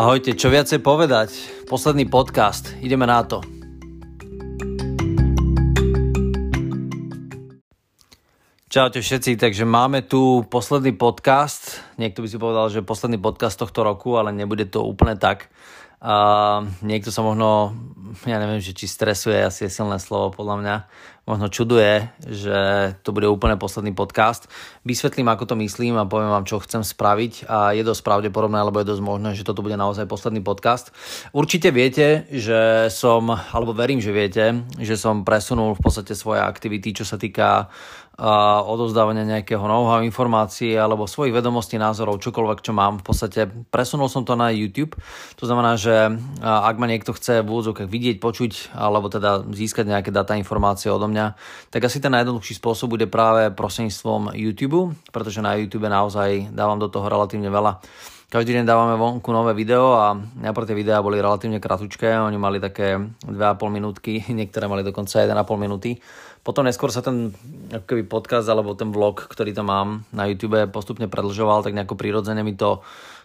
Ahojte, čo viacej povedať? Posledný podcast, ideme na to. Čaute všetci, takže máme tu posledný podcast. Niekto by si povedal, že posledný podcast tohto roku, ale nebude to úplne tak. A niekto sa možno, ja neviem, že či stresuje, asi je silné slovo podľa mňa, možno čuduje, že to bude úplne posledný podcast. Vysvetlím, ako to myslím a poviem vám, čo chcem spraviť a je dosť pravdepodobné, alebo je dosť možné, že toto bude naozaj posledný podcast. Určite viete, že som, alebo verím, že viete, že som presunul v podstate svoje aktivity, čo sa týka a odovzdávania nejakého know-how, informácií alebo svojich vedomostí, názorov, čokoľvek, čo mám. V podstate presunul som to na YouTube. To znamená, že ak ma niekto chce v úvodzovkách vidieť, počuť alebo teda získať nejaké data, informácie odo mňa, tak asi ten najjednoduchší spôsob bude práve prostredníctvom YouTube, pretože na YouTube naozaj dávam do toho relatívne veľa. Každý deň dávame vonku nové video a najprv tie videá boli relatívne kratučké, oni mali také 2,5 minútky, niektoré mali dokonca 1,5 minúty. Potom neskôr sa ten akoby podcast alebo ten vlog, ktorý tam mám na YouTube postupne predlžoval, tak nejako prirodzene mi to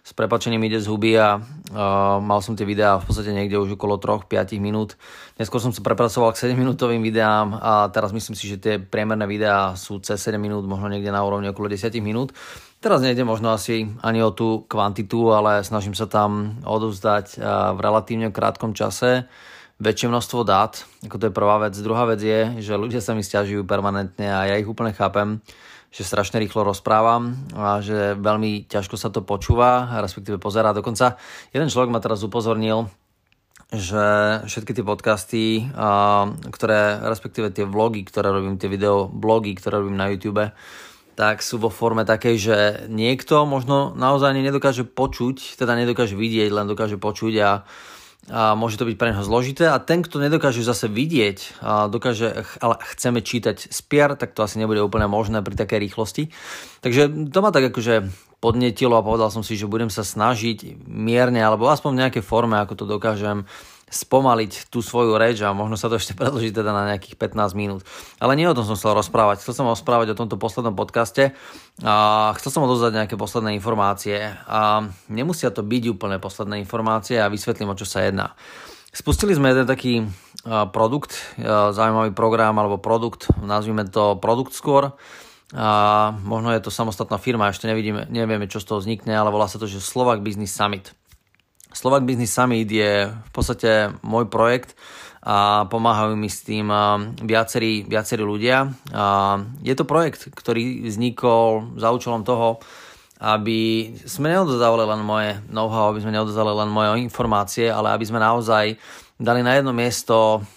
s prepačením ide z huby a uh, mal som tie videá v podstate niekde už okolo 3-5 minút. Neskôr som sa prepracoval k 7 minútovým videám a teraz myslím si, že tie priemerné videá sú cez 7 minút, možno niekde na úrovni okolo 10 minút. Teraz nejde možno asi ani o tú kvantitu, ale snažím sa tam odovzdať v relatívne krátkom čase väčšie množstvo dát, ako to je prvá vec. Druhá vec je, že ľudia sa mi stiažujú permanentne a ja ich úplne chápem, že strašne rýchlo rozprávam a že veľmi ťažko sa to počúva, respektíve pozerá. Dokonca jeden človek ma teraz upozornil, že všetky tie podcasty, ktoré, respektíve tie vlogy, ktoré robím, tie video blogy, ktoré robím na YouTube, tak sú vo forme takej, že niekto možno naozaj nedokáže počuť, teda nedokáže vidieť, len dokáže počuť a, a môže to byť pre neho zložité a ten, kto nedokáže zase vidieť, a dokáže, ale chceme čítať spier, tak to asi nebude úplne možné pri takej rýchlosti. Takže to ma tak akože podnetilo a povedal som si, že budem sa snažiť mierne alebo aspoň v nejakej forme, ako to dokážem spomaliť tú svoju reč a možno sa to ešte predloží teda na nejakých 15 minút. Ale nie o tom som chcel rozprávať. Chcel som rozprávať o tomto poslednom podcaste a chcel som odozdať nejaké posledné informácie a nemusia to byť úplne posledné informácie a vysvetlím, o čo sa jedná. Spustili sme jeden taký produkt, zaujímavý program alebo produkt, nazvime to Produkt skôr, a možno je to samostatná firma, ešte nevidíme, nevieme, čo z toho vznikne, ale volá sa to, že Slovak Business Summit. Slovak Business Summit je v podstate môj projekt a pomáhajú mi s tým viacerí, viacerí ľudia. A je to projekt, ktorý vznikol za účelom toho, aby sme neodozdávali len moje know-how, aby sme neodozdávali len moje informácie, ale aby sme naozaj dali na jedno miesto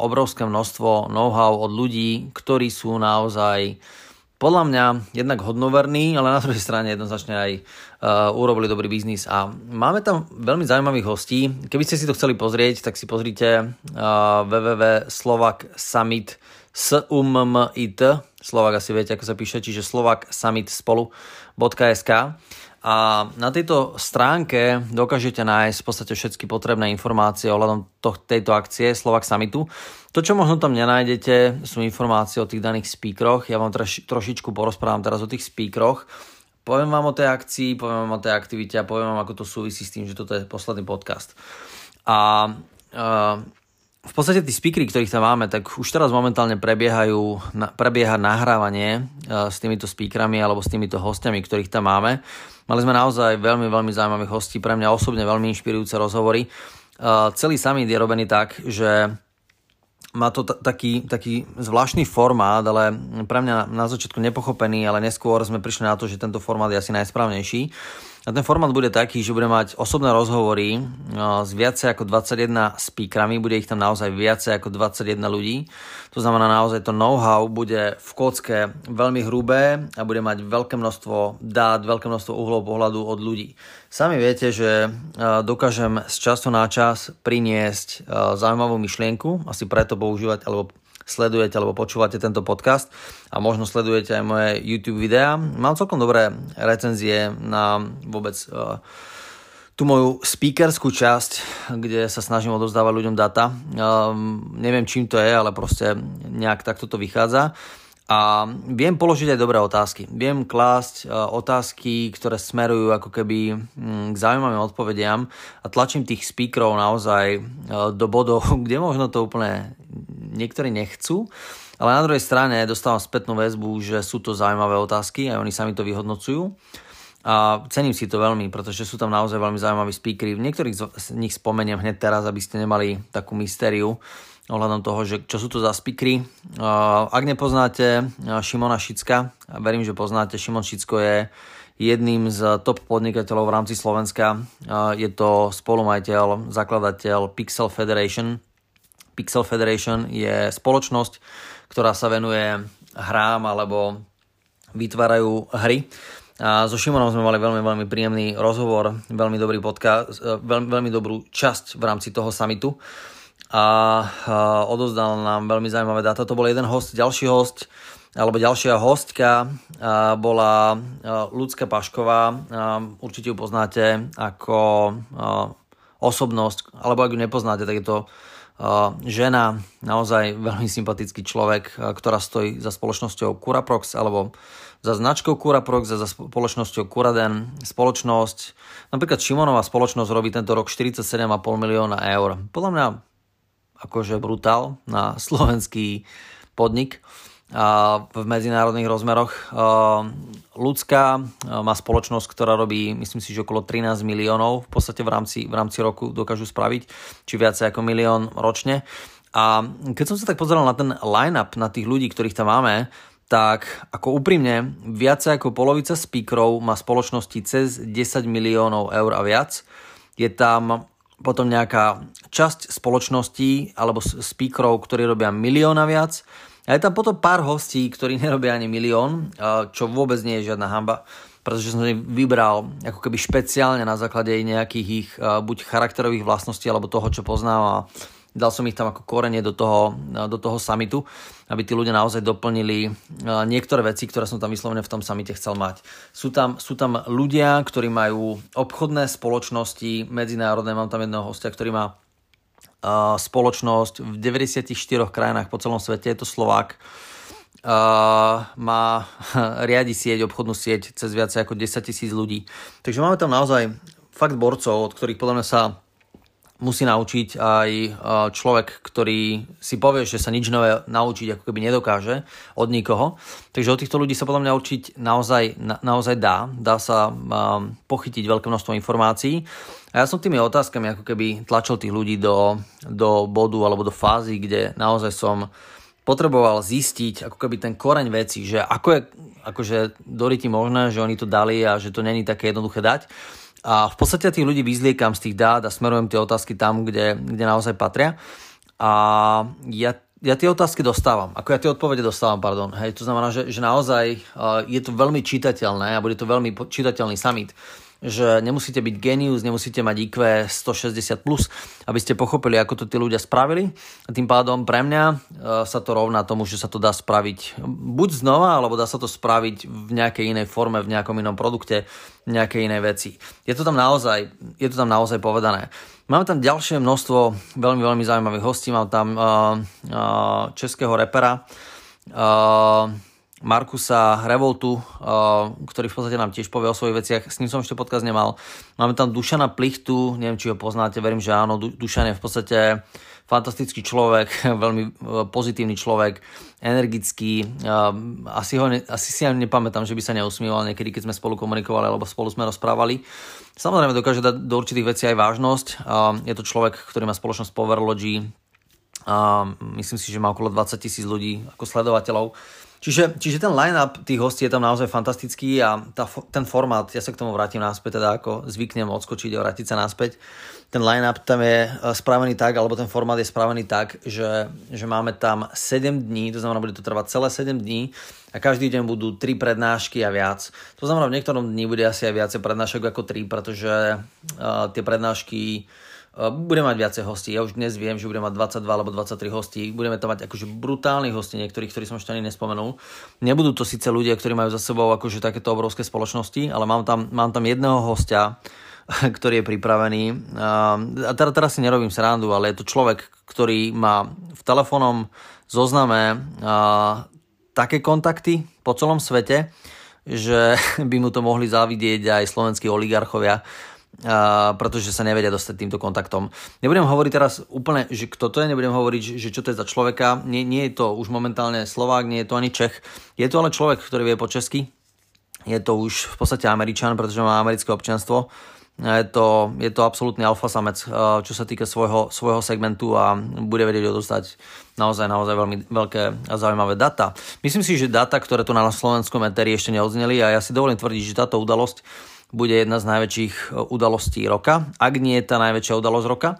obrovské množstvo know-how od ľudí, ktorí sú naozaj podľa mňa jednak hodnoverný, ale na druhej strane jednoznačne aj urobili dobrý biznis. A máme tam veľmi zaujímavých hostí. Keby ste si to chceli pozrieť, tak si pozrite uh, www.slovaksummit SUMMIT, Slovak asi viete, ako sa píše, čiže Slovak a na tejto stránke dokážete nájsť v podstate všetky potrebné informácie ohľadom tejto akcie Slovak Summitu. To, čo možno tam nenájdete, sú informácie o tých daných speakeroch. Ja vám troš, trošičku porozprávam teraz o tých speakeroch. Poviem vám o tej akcii, poviem vám o tej aktivite a poviem vám, ako to súvisí s tým, že toto je posledný podcast. A uh, v podstate tí speakery, ktorých tam máme, tak už teraz momentálne prebiehajú, prebieha nahrávanie uh, s týmito speakerami alebo s týmito hostiami, ktorých tam máme. Mali sme naozaj veľmi, veľmi zaujímavých hostí, pre mňa osobne veľmi inšpirujúce rozhovory. Uh, celý summit je robený tak, že má to t- taký, taký zvláštny formát, ale pre mňa na začiatku nepochopený, ale neskôr sme prišli na to, že tento formát je asi najsprávnejší. A ten formát bude taký, že bude mať osobné rozhovory s viacej ako 21 speakerami, bude ich tam naozaj viacej ako 21 ľudí. To znamená naozaj to know-how bude v kocke veľmi hrubé a bude mať veľké množstvo dát, veľké množstvo uhlov pohľadu od ľudí. Sami viete, že dokážem z času na čas priniesť zaujímavú myšlienku, asi preto používať alebo sledujete alebo počúvate tento podcast a možno sledujete aj moje YouTube videá. Mám celkom dobré recenzie na vôbec uh, tú moju speakerskú časť, kde sa snažím odozdávať ľuďom data. Um, neviem čím to je, ale proste nejak takto to vychádza. a viem položiť aj dobré otázky. Viem klásť otázky, ktoré smerujú ako keby mm, k zaujímavým odpovediam a tlačím tých speakerov naozaj do bodov, kde možno to úplne niektorí nechcú, ale na druhej strane dostávam spätnú väzbu, že sú to zaujímavé otázky a oni sami to vyhodnocujú. A cením si to veľmi, pretože sú tam naozaj veľmi zaujímaví speakery. Niektorých z nich spomeniem hneď teraz, aby ste nemali takú mystériu ohľadom toho, že čo sú to za speakery. Ak nepoznáte Šimona Šicka, verím, že poznáte, Šimon Šicko je jedným z top podnikateľov v rámci Slovenska. Je to spolumajiteľ, zakladateľ Pixel Federation. Pixel Federation je spoločnosť, ktorá sa venuje hrám alebo vytvárajú hry a so Šimonom sme mali veľmi, veľmi príjemný rozhovor, veľmi dobrý podcast, e, veľmi, veľmi dobrú časť v rámci toho samitu a odozdal nám veľmi zaujímavé dáta. To bol jeden host, ďalší host, alebo ďalšia hostka bola Ľudská Pašková. Určite ju poznáte ako osobnosť, alebo ak ju nepoznáte, tak je to žena, naozaj veľmi sympatický človek, ktorá stojí za spoločnosťou Curaprox, alebo za značkou Curaprox a za spoločnosťou Curaden spoločnosť. Napríklad Šimonová spoločnosť robí tento rok 47,5 milióna eur. Podľa mňa akože brutál na slovenský podnik v medzinárodných rozmeroch. Ľudská má spoločnosť, ktorá robí, myslím si, že okolo 13 miliónov v podstate v rámci, v rámci roku dokážu spraviť, či viacej ako milión ročne. A keď som sa tak pozeral na ten line-up, na tých ľudí, ktorých tam máme, tak ako úprimne, viac ako polovica speakerov má spoločnosti cez 10 miliónov eur a viac. Je tam potom nejaká časť spoločností alebo speakerov, ktorí robia milión a viac. A je tam potom pár hostí, ktorí nerobia ani milión, čo vôbec nie je žiadna hamba, pretože som ich vybral ako keby špeciálne na základe nejakých ich buď charakterových vlastností alebo toho, čo poznám a dal som ich tam ako korenie do toho, do toho samitu, aby tí ľudia naozaj doplnili niektoré veci, ktoré som tam vyslovene v tom samite chcel mať. Sú tam, sú tam ľudia, ktorí majú obchodné spoločnosti medzinárodné, mám tam jedného hostia, ktorý má spoločnosť v 94 krajinách po celom svete, je to Slovák, Uh, má riadi sieť, obchodnú sieť cez viac ako 10 tisíc ľudí. Takže máme tam naozaj fakt borcov, od ktorých podľa mňa sa musí naučiť aj e, človek, ktorý si povie, že sa nič nové naučiť ako keby nedokáže od nikoho. Takže od týchto ľudí sa podľa mňa učiť naozaj, na, naozaj dá. Dá sa um, pochytiť veľké množstvo informácií. A ja som tými otázkami ako keby tlačil tých ľudí do, do bodu alebo do fázy, kde naozaj som potreboval zistiť ako keby ten koreň veci, že ako je akože možné, že oni to dali a že to není také jednoduché dať. A v podstate tých ľudí vyzliekam z tých dát a smerujem tie otázky tam, kde, kde naozaj patria. A ja, ja tie otázky dostávam. Ako ja tie odpovede dostávam, pardon. Hej, to znamená, že, že naozaj uh, je to veľmi čitateľné a bude to veľmi čitateľný summit že nemusíte byť genius, nemusíte mať IQ 160+, plus, aby ste pochopili, ako to tí ľudia spravili. A tým pádom pre mňa e, sa to rovná tomu, že sa to dá spraviť buď znova, alebo dá sa to spraviť v nejakej inej forme, v nejakom inom produkte, nejakej inej veci. Je to tam naozaj, je to tam naozaj povedané. Máme tam ďalšie množstvo veľmi, veľmi zaujímavých hostí. Mám tam uh, uh, českého repera, uh, Markusa Revoltu, uh, ktorý v podstate nám tiež povie o svojich veciach. S ním som ešte podcast nemal. Máme tam Dušana Plichtu, neviem, či ho poznáte, verím, že áno. Dušan je v podstate fantastický človek, veľmi uh, pozitívny človek, energický. Uh, asi, ho asi si ani nepamätám, že by sa neusmieval niekedy, keď sme spolu komunikovali alebo spolu sme rozprávali. Samozrejme dokáže dať do určitých vecí aj vážnosť. Je to človek, ktorý má spoločnosť Powerlogy. Myslím si, že má okolo 20 tisíc ľudí ako sledovateľov Čiže, čiže ten line-up tých hostí je tam naozaj fantastický a tá, ten formát, ja sa k tomu vrátim naspäť, teda ako zvyknem odskočiť a vrátiť sa naspäť. Ten line-up tam je e, spravený tak, alebo ten formát je spravený tak, že, že máme tam 7 dní, to znamená, bude to trvať celé 7 dní a každý deň budú 3 prednášky a viac. To znamená, v niektorom dni bude asi aj viacej prednášok ako 3, pretože uh, tie prednášky Eh, bude mať viacej hostí. Ja už dnes viem, že bude mať 22 alebo 23 hostí. Budeme to mať akože brutálnych hostí, niektorých, ktorí som ešte ani nespomenul. Nebudú to síce ľudia, ktorí majú za sebou akože takéto obrovské spoločnosti, ale mám tam, mám tam jedného hostia, ktorý je pripravený. A teda, teraz si nerobím srandu, ale je to človek, ktorý má v telefónom zozname také kontakty po celom svete, že by mu to mohli závidieť aj slovenskí oligarchovia, pretože sa nevedia dostať týmto kontaktom. Nebudem hovoriť teraz úplne, že kto to je, nebudem hovoriť, že čo to je za človeka. Nie, nie je to už momentálne Slovák, nie je to ani Čech. Je to ale človek, ktorý vie po česky. Je to už v podstate Američan, pretože má americké občianstvo. Je to, je to absolútny alfa samec, čo sa týka svojho, svojho segmentu a bude vedieť odostať naozaj, naozaj veľmi veľké a zaujímavé data. Myslím si, že data, ktoré tu na slovenskom eteri ešte neodzneli a ja si dovolím tvrdiť, že táto udalosť bude jedna z najväčších e, udalostí roka, ak nie je tá najväčšia udalosť roka.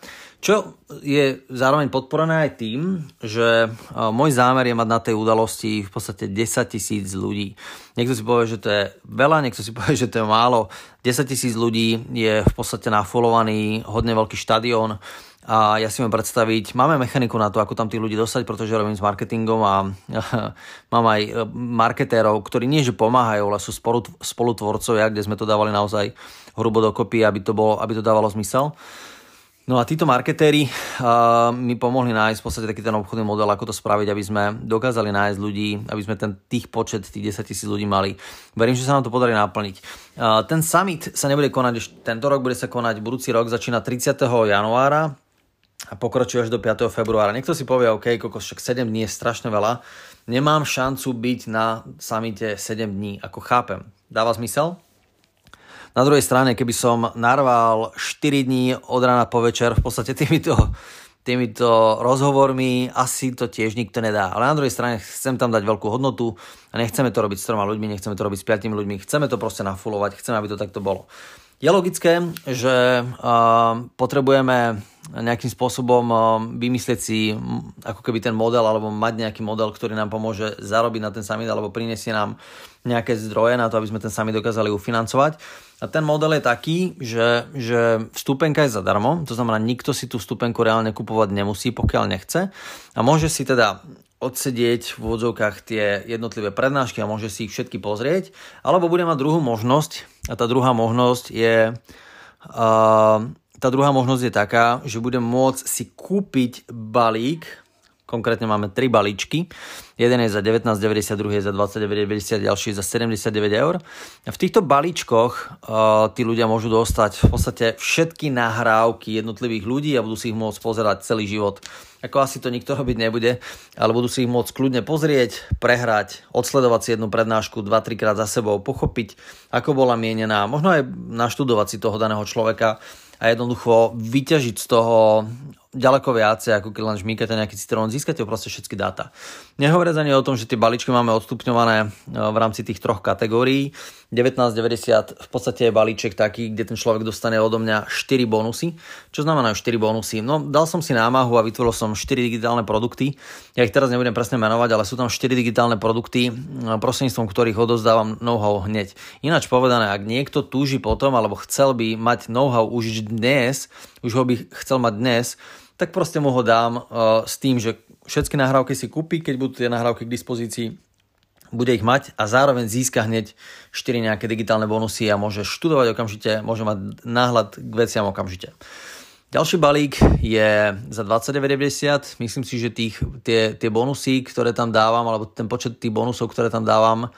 Čo je zároveň podporené aj tým, že e, môj zámer je mať na tej udalosti v podstate 10 tisíc ľudí. Niekto si povie, že to je veľa, niekto si povie, že to je málo. 10 tisíc ľudí je v podstate nafolovaný hodne veľký štadión a ja si viem predstaviť, máme mechaniku na to, ako tam tých ľudí dostať, pretože robím s marketingom a mám aj e, marketérov, ktorí nie že pomáhajú, ale sú spolutvorcovia, kde sme to dávali naozaj hrubo dokopy, aby to, bolo, aby to dávalo zmysel. No a títo marketéri uh, mi pomohli nájsť v podstate taký ten obchodný model, ako to spraviť, aby sme dokázali nájsť ľudí, aby sme ten tých počet, tých 10 tisíc ľudí mali. Verím, že sa nám to podarí naplniť. Uh, ten summit sa nebude konať tento rok, bude sa konať budúci rok, začína 30. januára a pokračuje do 5. februára. Niekto si povie, OK, kokos, však 7 dní je strašne veľa. Nemám šancu byť na samite 7 dní, ako chápem. Dáva zmysel? Na druhej strane, keby som narval 4 dní od rána po večer v podstate týmito, týmito rozhovormi, asi to tiež nikto nedá. Ale na druhej strane chcem tam dať veľkú hodnotu a nechceme to robiť s troma ľuďmi, nechceme to robiť s piatimi ľuďmi, chceme to proste nafulovať, chceme, aby to takto bolo. Je logické, že potrebujeme nejakým spôsobom vymyslieť si ako keby ten model alebo mať nejaký model, ktorý nám pomôže zarobiť na ten summit alebo prinesie nám nejaké zdroje na to, aby sme ten summit dokázali ufinancovať. A ten model je taký, že, že vstupenka je zadarmo, to znamená, nikto si tú vstupenku reálne kupovať nemusí, pokiaľ nechce. A môže si teda odsedieť v úvodzovkách tie jednotlivé prednášky a môže si ich všetky pozrieť, alebo bude mať druhú možnosť a tá druhá možnosť je uh, tá druhá možnosť je taká, že budem môcť si kúpiť balík Konkrétne máme tri balíčky. Jeden je za 19,90, druhý je za 29,90, ďalší je za 79 eur. A v týchto balíčkoch uh, tí ľudia môžu dostať v podstate všetky nahrávky jednotlivých ľudí a budú si ich môcť pozerať celý život. Ako asi to nikto robiť nebude, ale budú si ich môcť kľudne pozrieť, prehrať, odsledovať si jednu prednášku 2-3 krát za sebou, pochopiť, ako bola mienená, možno aj naštudovať si toho daného človeka a jednoducho vyťažiť z toho ďaleko viacej, ako keď len žmýkate nejaký citrón, získate proste všetky dáta. Nehovoriac ani o tom, že tie balíčky máme odstupňované e, v rámci tých troch kategórií. 1990 v podstate je balíček taký, kde ten človek dostane odo mňa 4 bonusy. Čo znamená 4 bonusy? No, dal som si námahu a vytvoril som 4 digitálne produkty. Ja ich teraz nebudem presne menovať, ale sú tam 4 digitálne produkty, e, prostredníctvom ktorých odozdávam know-how hneď. Ináč povedané, ak niekto túži potom, alebo chcel by mať know-how už dnes, už ho by chcel mať dnes, tak proste mu ho dám uh, s tým, že všetky nahrávky si kúpi, keď budú tie nahrávky k dispozícii, bude ich mať a zároveň získa hneď 4 nejaké digitálne bonusy a môže študovať okamžite, môže mať náhľad k veciam okamžite. Ďalší balík je za 29,90. Myslím si, že tých, tie, tie bonusy, ktoré tam dávam, alebo ten počet tých bonusov, ktoré tam dávam,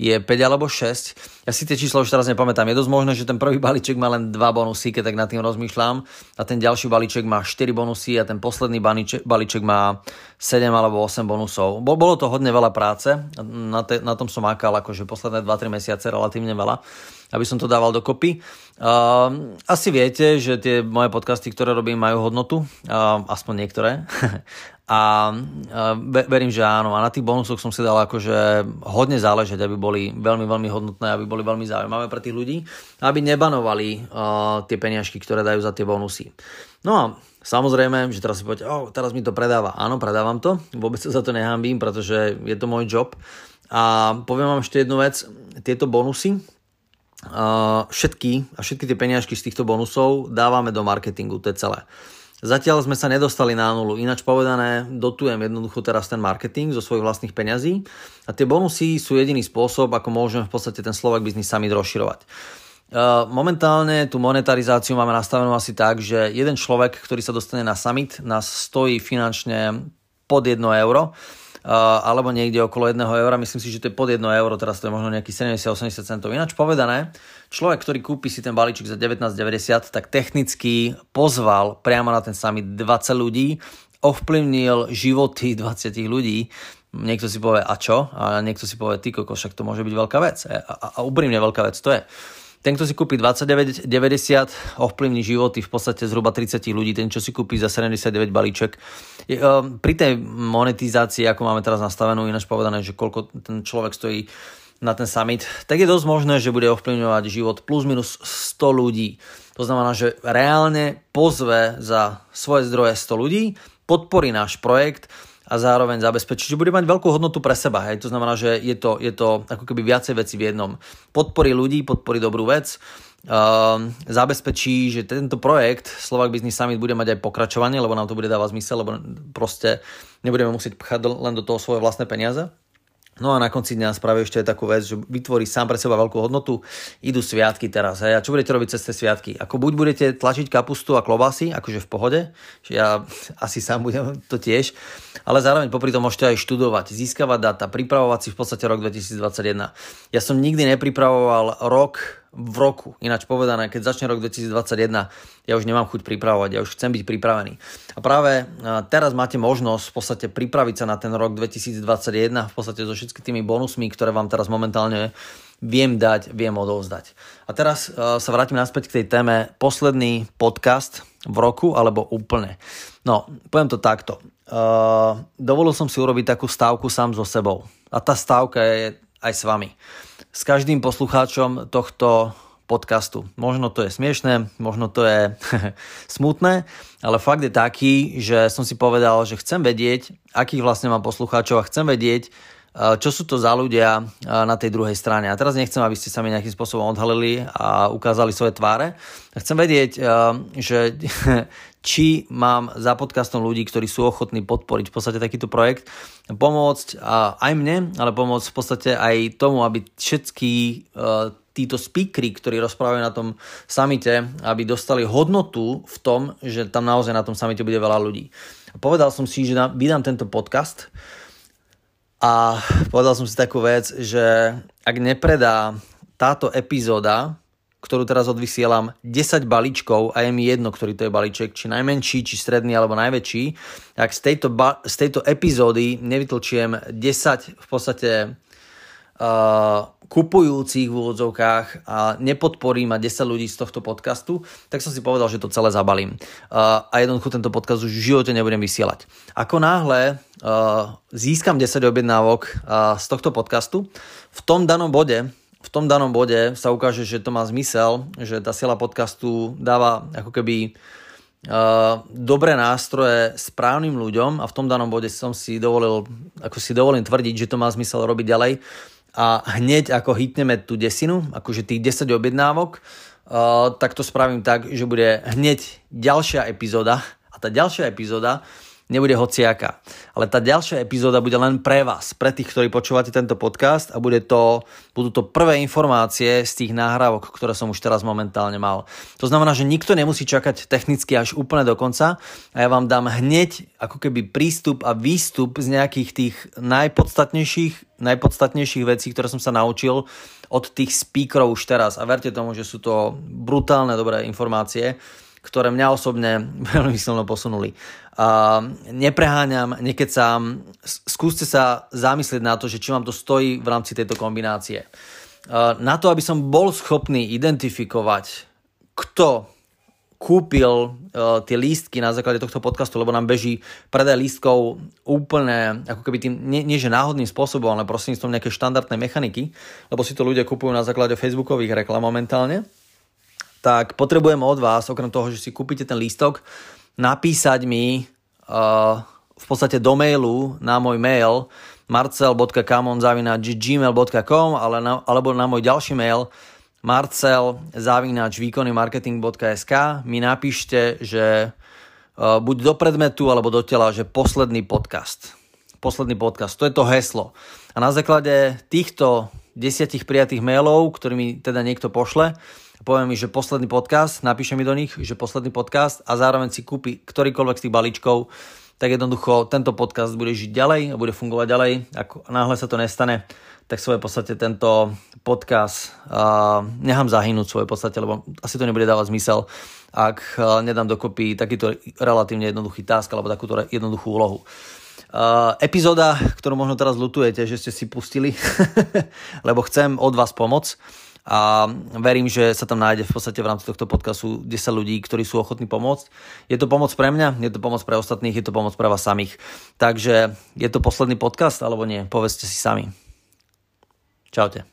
je 5 alebo 6. Ja si tie čísla už teraz nepamätám. Je dosť možné, že ten prvý balíček má len 2 bonusy, keď tak nad tým rozmýšľam. A ten ďalší balíček má 4 bonusy a ten posledný balíček, má 7 alebo 8 bonusov. Bolo to hodne veľa práce. Na, te, na tom som makal akože posledné 2-3 mesiace relatívne veľa aby som to dával dokopy. Uh, asi viete, že tie moje podcasty, ktoré robím, majú hodnotu, uh, aspoň niektoré. a verím, že áno. A na tých bonusoch som si dal akože hodne záležať, aby boli veľmi, veľmi hodnotné, aby boli veľmi zaujímavé pre tých ľudí, aby nebanovali uh, tie peniažky, ktoré dajú za tie bonusy. No a samozrejme, že teraz si poviete, oh, teraz mi to predáva. Áno, predávam to, vôbec sa za to nehambím, pretože je to môj job. A poviem vám ešte jednu vec, tieto bonusy, Uh, všetky a všetky tie peniažky z týchto bonusov dávame do marketingu, to je celé. Zatiaľ sme sa nedostali na nulu, ináč povedané, dotujem jednoducho teraz ten marketing zo svojich vlastných peňazí a tie bonusy sú jediný spôsob, ako môžeme v podstate ten Slovak biznis sami rozširovať. Uh, momentálne tú monetarizáciu máme nastavenú asi tak, že jeden človek, ktorý sa dostane na summit, nás stojí finančne pod 1 euro alebo niekde okolo 1 eura, myslím si, že to je pod 1 euro, teraz to je možno nejaký 70-80 centov. Ináč povedané, človek, ktorý kúpi si ten balíček za 19,90, tak technicky pozval priamo na ten summit 20 ľudí, ovplyvnil životy 20 ľudí, niekto si povie a čo? A niekto si povie, ty koko, však to môže byť veľká vec. A, a, a úprimne veľká vec to je. Ten, kto si kúpi 29,90, ovplyvní životy v podstate zhruba 30 ľudí. Ten, čo si kúpi za 79 balíček. Ehm, pri tej monetizácii, ako máme teraz nastavenú, ináč povedané, že koľko ten človek stojí na ten summit, tak je dosť možné, že bude ovplyvňovať život plus minus 100 ľudí. To znamená, že reálne pozve za svoje zdroje 100 ľudí, podporí náš projekt a zároveň zabezpečí, že bude mať veľkú hodnotu pre seba. Hej. To znamená, že je to, je to ako keby viacej veci v jednom. Podporí ľudí, podporí dobrú vec, uh, zabezpečí, že tento projekt Slovak Business Summit bude mať aj pokračovanie, lebo nám to bude dávať zmysel, lebo proste nebudeme musieť pchať len do toho svoje vlastné peniaze. No a na konci dňa spraví ešte aj takú vec, že vytvorí sám pre seba veľkú hodnotu. Idú sviatky teraz. Hej. A čo budete robiť cez tie sviatky? Ako buď budete tlačiť kapustu a klobásy, akože v pohode, že ja asi sám budem to tiež, ale zároveň popri tom môžete aj študovať, získavať data, pripravovať si v podstate rok 2021. Ja som nikdy nepripravoval rok v roku. Ináč povedané, keď začne rok 2021, ja už nemám chuť pripravovať, ja už chcem byť pripravený. A práve teraz máte možnosť v podstate pripraviť sa na ten rok 2021 v podstate so všetkými tými bonusmi, ktoré vám teraz momentálne viem dať, viem odovzdať. A teraz sa vrátim naspäť k tej téme posledný podcast v roku alebo úplne. No, poviem to takto. Uh, dovolil som si urobiť takú stávku sám so sebou. A tá stávka je aj s vami s každým poslucháčom tohto podcastu. Možno to je smiešné, možno to je smutné, ale fakt je taký, že som si povedal, že chcem vedieť, akých vlastne mám poslucháčov a chcem vedieť, čo sú to za ľudia na tej druhej strane. A teraz nechcem, aby ste sa mi nejakým spôsobom odhalili a ukázali svoje tváre. Chcem vedieť, že či mám za podcastom ľudí, ktorí sú ochotní podporiť v podstate takýto projekt, pomôcť aj mne, ale pomôcť v podstate aj tomu, aby všetky títo speakery, ktorí rozprávajú na tom samite, aby dostali hodnotu v tom, že tam naozaj na tom samite bude veľa ľudí. Povedal som si, že vydám tento podcast a povedal som si takú vec, že ak nepredá táto epizóda ktorú teraz odvysielam, 10 balíčkov a je mi jedno, ktorý to je balíček, či najmenší, či stredný alebo najväčší, ak z tejto, ba- z tejto epizódy nevytlčiem 10 v podstate kupujúcich v úvodzovkách a nepodporí ma 10 ľudí z tohto podcastu, tak som si povedal, že to celé zabalím. Uh, a jednoducho tento podcast už v živote nebudem vysielať. Ako náhle uh, získam 10 objednávok z tohto podcastu, v tom danom bode v tom danom bode sa ukáže, že to má zmysel, že tá sila podcastu dáva ako keby uh, dobré nástroje správnym ľuďom a v tom danom bode som si dovolil, ako si dovolím tvrdiť, že to má zmysel robiť ďalej a hneď ako hitneme tú desinu, akože tých 10 objednávok, uh, tak to spravím tak, že bude hneď ďalšia epizóda. A tá ďalšia epizóda nebude hociaká. Ale tá ďalšia epizóda bude len pre vás, pre tých, ktorí počúvate tento podcast a bude to, budú to prvé informácie z tých náhrávok, ktoré som už teraz momentálne mal. To znamená, že nikto nemusí čakať technicky až úplne do konca a ja vám dám hneď ako keby prístup a výstup z nejakých tých najpodstatnejších, najpodstatnejších vecí, ktoré som sa naučil od tých speakerov už teraz. A verte tomu, že sú to brutálne dobré informácie ktoré mňa osobne veľmi silno posunuli. Uh, nepreháňam, nekecám, skúste sa zamyslieť na to, že či vám to stojí v rámci tejto kombinácie. Uh, na to, aby som bol schopný identifikovať, kto kúpil uh, tie lístky na základe tohto podcastu, lebo nám beží predaj lístkov úplne, ako keby tým, nie, nie že náhodným spôsobom, ale prostredníctvom nejaké štandardnej mechaniky, lebo si to ľudia kupujú na základe facebookových reklam momentálne tak potrebujem od vás, okrem toho, že si kúpite ten lístok, napísať mi uh, v podstate do mailu na môj mail marcel.kamon.gmail.com ale na, alebo na môj ďalší mail marcel.výkonnymarketing.sk mi napíšte, že uh, buď do predmetu alebo do tela, že posledný podcast. Posledný podcast, to je to heslo. A na základe týchto desiatich prijatých mailov, ktorými teda niekto pošle, povie mi, že posledný podcast, napíše mi do nich, že posledný podcast a zároveň si kúpi ktorýkoľvek z tých balíčkov, tak jednoducho tento podcast bude žiť ďalej a bude fungovať ďalej. Ako náhle sa to nestane, tak svoje podstate tento podcast uh, nechám zahynúť svoje podstate, lebo asi to nebude dávať zmysel, ak uh, nedám dokopy takýto relatívne jednoduchý task alebo takúto jednoduchú úlohu. Uh, epizóda, ktorú možno teraz lutujete, že ste si pustili, lebo chcem od vás pomoc a verím, že sa tam nájde v podstate v rámci tohto podcastu 10 ľudí, ktorí sú ochotní pomôcť. Je to pomoc pre mňa, je to pomoc pre ostatných, je to pomoc pre vás samých. Takže je to posledný podcast alebo nie? Povedzte si sami. Čaute.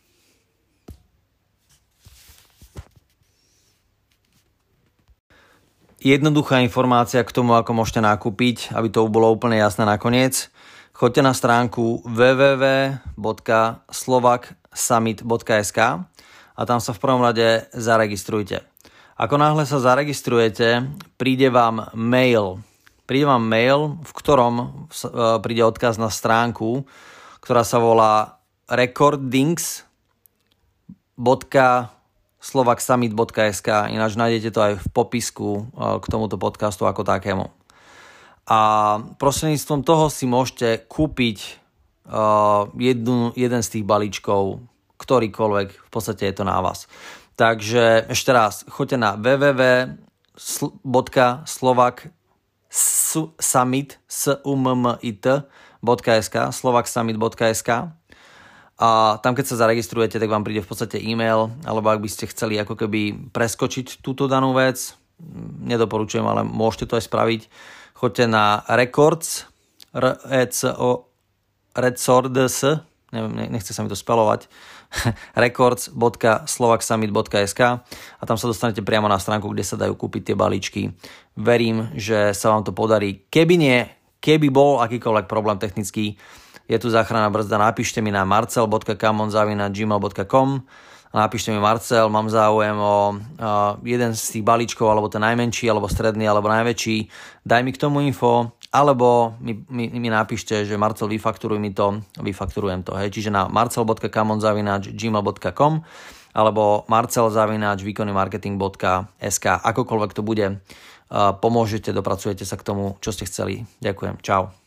Jednoduchá informácia k tomu, ako môžete nakúpiť, aby to bolo úplne jasné nakoniec. Choďte na stránku www.slovaksummit.sk a tam sa v prvom rade zaregistrujte. Ako náhle sa zaregistrujete, príde vám mail. Príde vám mail, v ktorom e, príde odkaz na stránku, ktorá sa volá recordings.slovaksummit.sk ináč nájdete to aj v popisku e, k tomuto podcastu ako takému. A prostredníctvom toho si môžete kúpiť e, jednu, jeden z tých balíčkov, ktorýkoľvek, v podstate je to na vás. Takže ešte raz, choďte na www.slovaksummit.sk slovaksummit.sk a tam, keď sa zaregistrujete, tak vám príde v podstate e-mail, alebo ak by ste chceli ako keby preskočiť túto danú vec, nedoporučujem, ale môžete to aj spraviť. Choďte na records, r e c o records, neviem, nechce sa mi to spelovať, records.slovaksummit.sk a tam sa dostanete priamo na stránku, kde sa dajú kúpiť tie balíčky. Verím, že sa vám to podarí. Keby nie, keby bol akýkoľvek problém technický, je tu záchranná brzda, napíšte mi na marcel.kamon.gmail.com a napíšte mi Marcel, mám záujem o jeden z tých balíčkov, alebo ten najmenší, alebo stredný, alebo najväčší, daj mi k tomu info, alebo mi, mi, mi napíšte, že Marcel, vyfakturuj mi to, vyfakturujem to. Hej. Čiže na marcel.kamon.gmail.com alebo marcel.výkonnymarketing.sk akokoľvek to bude, pomôžete, dopracujete sa k tomu, čo ste chceli. Ďakujem. Čau.